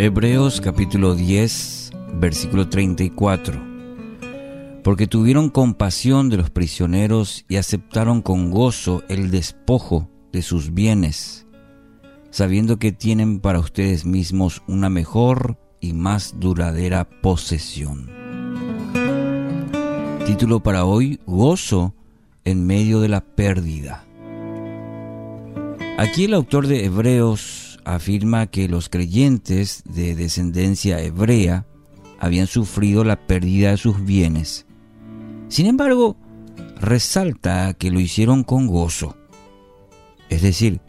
Hebreos capítulo 10, versículo 34. Porque tuvieron compasión de los prisioneros y aceptaron con gozo el despojo de sus bienes, sabiendo que tienen para ustedes mismos una mejor y más duradera posesión. Título para hoy, Gozo en medio de la pérdida. Aquí el autor de Hebreos afirma que los creyentes de descendencia hebrea habían sufrido la pérdida de sus bienes. Sin embargo, resalta que lo hicieron con gozo. Es decir,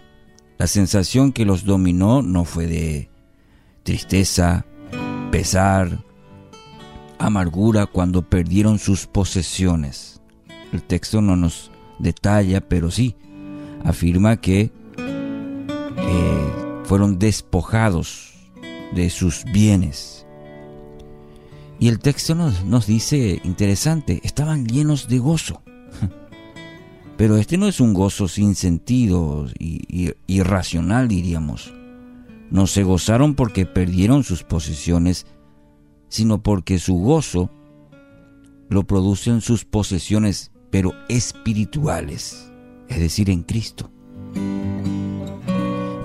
la sensación que los dominó no fue de tristeza, pesar, amargura cuando perdieron sus posesiones. El texto no nos detalla, pero sí afirma que fueron despojados de sus bienes. Y el texto nos, dice, interesante, estaban llenos de gozo. Pero este no es un gozo sin sentido y, irracional, diríamos. No se gozaron porque perdieron sus posesiones, sino porque su gozo lo producen sus posesiones, pero espirituales, es decir, en Cristo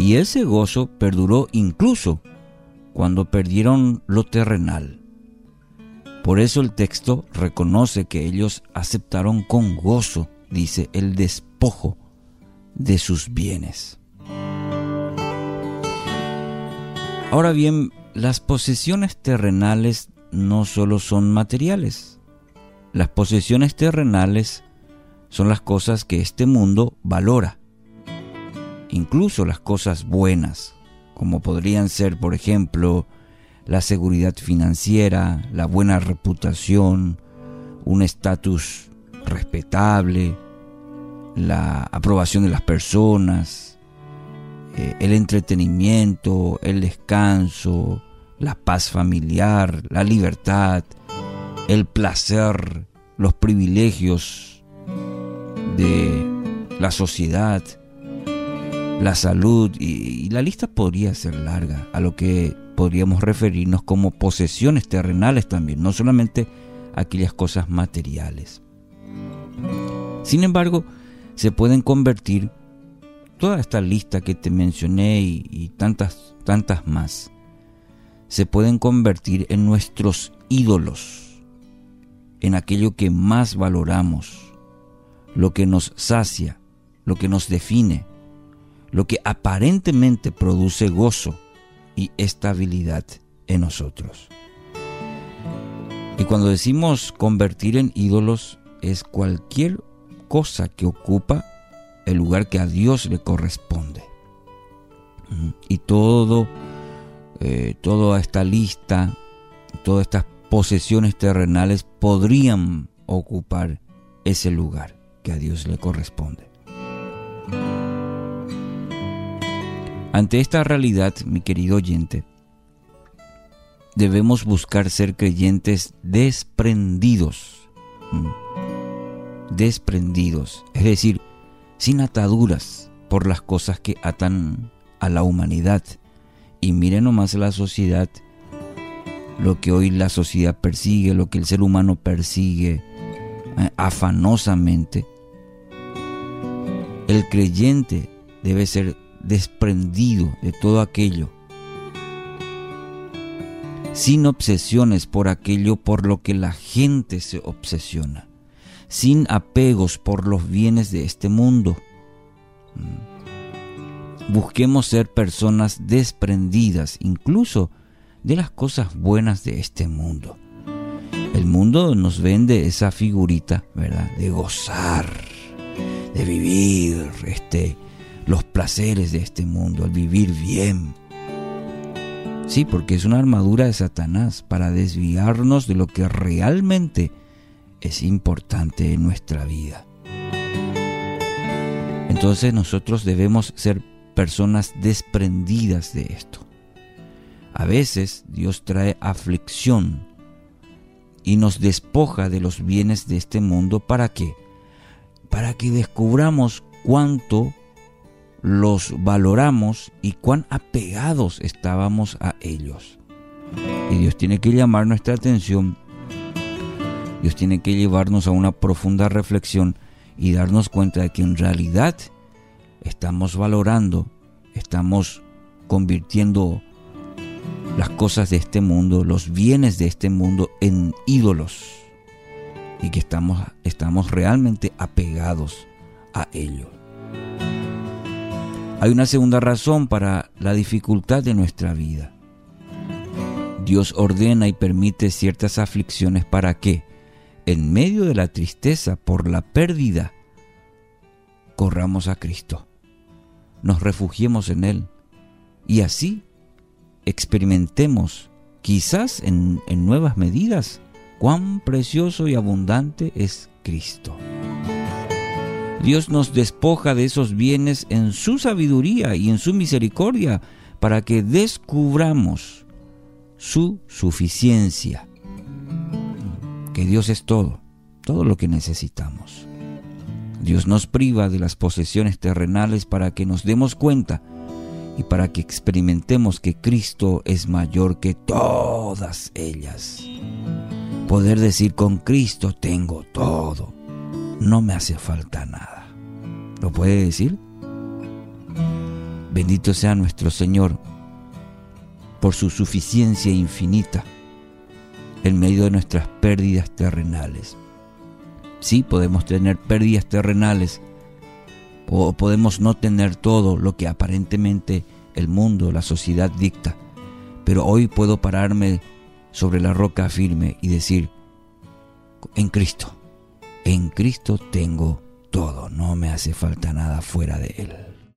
y ese gozo perduró incluso cuando perdieron lo terrenal. Por eso el texto reconoce que ellos aceptaron con gozo, dice, el despojo de sus bienes. Ahora bien, las posesiones terrenales no solo son materiales. Las posesiones terrenales son las cosas que este mundo valora incluso las cosas buenas, como podrían ser, por ejemplo, la seguridad financiera, la buena reputación, un estatus respetable, la aprobación de las personas, eh, el entretenimiento, el descanso, la paz familiar, la libertad, el placer, los privilegios de la sociedad, la salud y, la lista podría ser larga, a lo que podríamos referirnos como posesiones terrenales también, no solamente aquellas cosas materiales. Sin embargo, se pueden convertir toda esta lista que te mencioné y, y, tantas, tantas más, se pueden convertir en nuestros ídolos, en aquello que más valoramos, lo que nos sacia, lo que nos define, lo que aparentemente produce gozo y estabilidad en nosotros. Y cuando decimos convertir en ídolos es cualquier cosa que ocupa el lugar que a Dios le corresponde. Y todo, eh, toda esta lista, todas estas posesiones terrenales podrían ocupar ese lugar que a Dios le corresponde. Ante esta realidad, mi querido oyente, debemos buscar ser creyentes desprendidos. Desprendidos, es decir, sin ataduras por las cosas que atan a la humanidad. Y miren nomás la sociedad, lo que hoy la sociedad persigue, lo que el ser humano persigue eh, afanosamente. El creyente debe ser desprendido de todo aquello, sin obsesiones por aquello por lo que la gente se obsesiona, sin apegos por los bienes de este mundo. Mm. Busquemos ser personas desprendidas incluso de las cosas buenas de este mundo. El mundo nos vende esa figurita, ¿verdad? De gozar, de vivir, este, los placeres de este mundo, al vivir bien. Sí, porque es una armadura de Satanás para desviarnos de lo que realmente es importante en nuestra vida. Entonces nosotros debemos ser personas desprendidas de esto. A veces Dios trae aflicción y nos despoja de los bienes de este mundo. ¿Para qué? Para que descubramos cuánto los valoramos y cuán apegados estábamos a ellos. Y Dios tiene que llamar nuestra atención, Dios tiene que llevarnos a una profunda reflexión y darnos cuenta de que en realidad estamos valorando, estamos convirtiendo las cosas de este mundo, los bienes de este mundo en ídolos y que estamos, estamos realmente apegados a ellos. Hay una segunda razón para la dificultad de nuestra vida. Dios ordena y permite ciertas aflicciones para que, en medio de la tristeza por la pérdida, corramos a Cristo, nos refugiemos en Él y así experimentemos, quizás en, en nuevas medidas, cuán precioso y abundante es Cristo. Dios nos despoja de esos bienes en su sabiduría y en su misericordia para que descubramos su suficiencia. Que Dios es todo, todo lo que necesitamos. Dios nos priva de las posesiones terrenales para que nos demos cuenta y para que experimentemos que Cristo es mayor que todas ellas. Poder decir con Cristo tengo todo, no me hace falta nada. ¿Lo puede decir? Bendito sea nuestro Señor por su suficiencia infinita en medio de nuestras pérdidas terrenales. Sí, podemos tener pérdidas terrenales, o podemos no tener todo lo que aparentemente el mundo, la sociedad dicta. Pero hoy puedo pararme sobre la roca firme y decir, en Cristo, en Cristo tengo todo, no me hace falta nada fuera de Él.